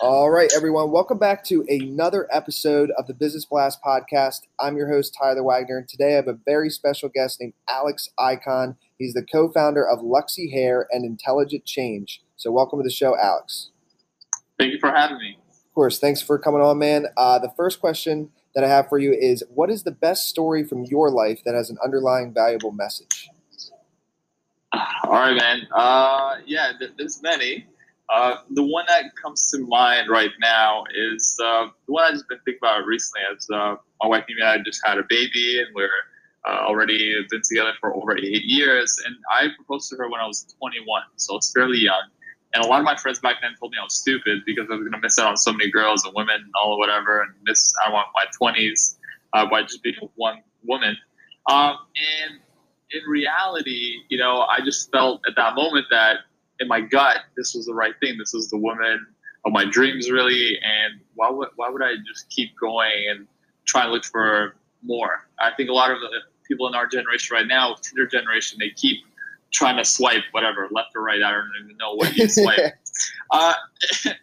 All right, everyone. Welcome back to another episode of the Business Blast podcast. I'm your host, Tyler Wagner, and today I have a very special guest named Alex Ikonn. He's the co founder of Luxy Hair and Intelligent Change. So, welcome to the show, Alex. Thank you for having me. Of course. Thanks for coming on, man. Uh, the first question that I have for you is What is the best story from your life that has an underlying valuable message? All right, man. Uh, yeah, there's many. Uh, the one that comes to mind right now is uh, the one I've just been thinking about recently. As uh, my wife and I just had a baby, and we're uh, already been together for over eight years. And I proposed to her when I was 21, so it's fairly young. And a lot of my friends back then told me I was stupid because I was going to miss out on so many girls and women and all of whatever, and miss I want my 20s uh, by just being one woman. Um, and in reality, you know, I just felt at that moment that in my gut, this was the right thing. This is the woman of my dreams, really. And why would why would I just keep going and try and look for more? I think a lot of the people in our generation right now, Tinder generation, they keep trying to swipe whatever left or right. I don't even know what you swipe. uh, and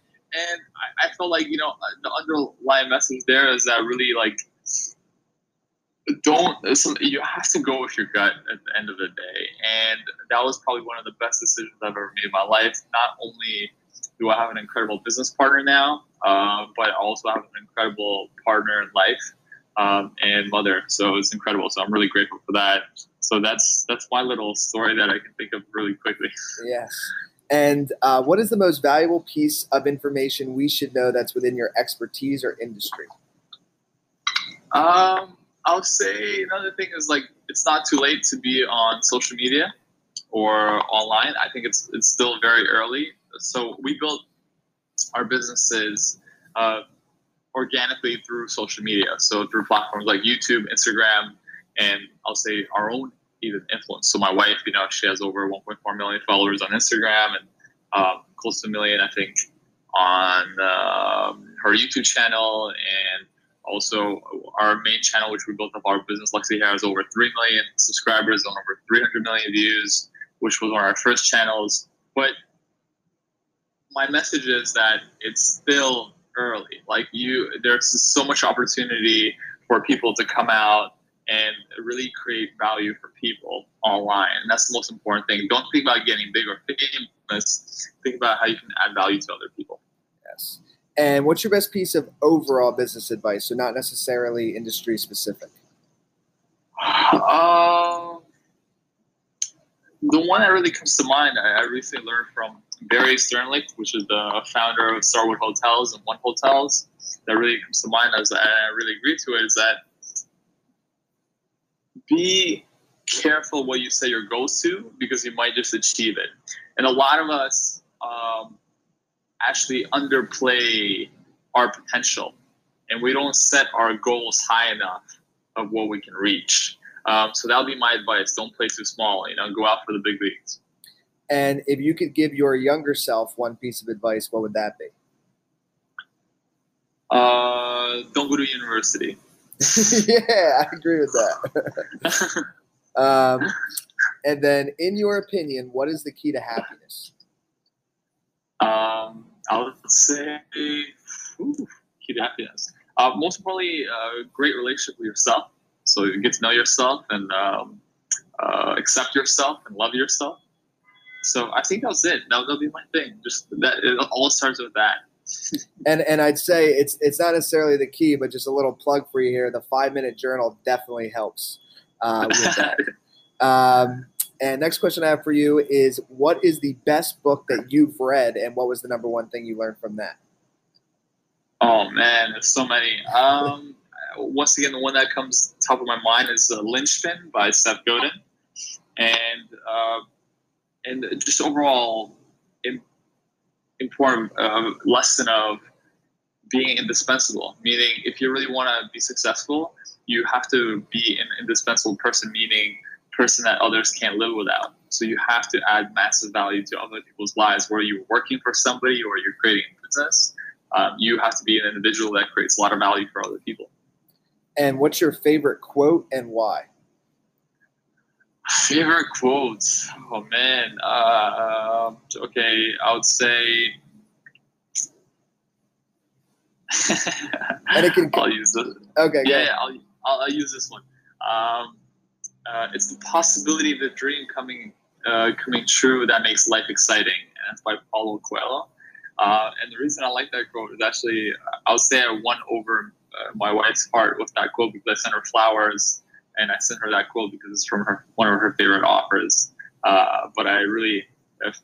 I, I felt like you know the underlying message there is that really like don't you have to go with your gut at the end of the day. And that was probably one of the best decisions i've ever made in my life. Not only do i have an incredible business partner now uh, but i also have an incredible partner in life um, and mother. So it's incredible. So i'm really grateful for that. So that's that's my little story that i can think of really quickly. Yes. And uh, what is the most valuable piece of information we should know that's within your expertise or industry? Um I'll say another thing is like it's not too late to be on social media or online. I think it's it's still very early. So we built our businesses uh, organically through social media. So through platforms like YouTube, Instagram, and I'll say our own even influence. So my wife, you know, she has over 1.4 million followers on Instagram and um, close to a million, I think, on um, her YouTube channel and also, our main channel, which we built up our business, Luxy has over 3 million subscribers and over 300 million views, which was one of our first channels. But my message is that it's still early. Like you, there's so much opportunity for people to come out and really create value for people online. And that's the most important thing. Don't think about getting big or famous. Think about how you can add value to other people. Yes. And what's your best piece of overall business advice? So not necessarily industry specific. Um, the one that really comes to mind, I, I recently learned from Barry Sternlicht, which is the founder of Starwood Hotels and One Hotels. That really comes to mind, as I really agree to it, is that be careful what you say your goals to because you might just achieve it. And a lot of us um, actually underplay our potential and we don't set our goals high enough of what we can reach. Um, so that'll be my advice. Don't play too small. You know, go out for the big leagues. And if you could give your younger self one piece of advice, what would that be? Uh, don't go to university. yeah, I agree with that. um, and then, in your opinion, what is the key to happiness? Um, I would say ooh, keep happiness. Uh, most importantly, a uh, great relationship with yourself. So you get to know yourself and um, uh, accept yourself and love yourself. So I think that was it. That would be my thing. Just that it all starts with that. and and I'd say it's it's not necessarily the key, but just a little plug for you here. The five minute journal definitely helps uh, with that. um, and next question I have for you is what is the best book that you've read and what was the number one thing you learned from that? Oh man, there's so many. Um, once again, the one that comes top of my mind is uh, Linchpin by Seth Godin. And uh, and just overall important uh, lesson of being indispensable. Meaning, if you really want to be successful, you have to be an indispensable person. Meaning, person that others can't live without. So you have to add massive value to other people's lives, whether you're working for somebody or you're creating a business. Um, you have to be an individual that creates a lot of value for other people. And what's your favorite quote and why? Favorite quotes? Oh man. Uh, okay, I would say. and it can. I'll use this. Okay. Yeah, yeah I'll, I'll, I'll use this one. Um, uh, it's the possibility of the dream coming uh, coming true that makes life exciting, and that's by Paulo Coelho. Uh, and the reason I like that quote is actually, I would say I won over uh, my wife's heart with that quote because I sent her flowers, and I sent her that quote because it's from her one of her favorite authors. Uh, but I really,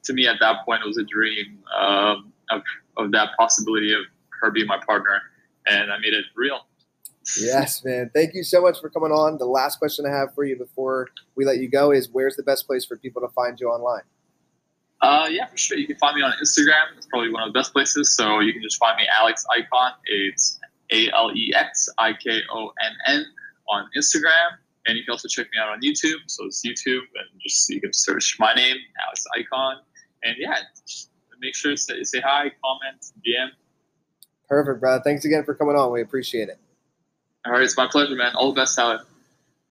to me at that point, it was a dream um, of of that possibility of her being my partner, and I made it real yes, man. Thank you so much for coming on. The last question I have for you before we let you go is where's the best place for people to find you online? Uh, yeah, for sure. You can find me on Instagram. It's probably one of the best places. So you can just find me Alex Ikonn. It's A L E X I K O N N on Instagram. And you can also check me out on YouTube. So it's YouTube, and just you can search my name, Alex Ikonn. And yeah, make sure to say, say hi, comment, DM. Perfect, brother. Thanks again for coming on. We appreciate it. All right, it's my pleasure, man. All the best, Tyler.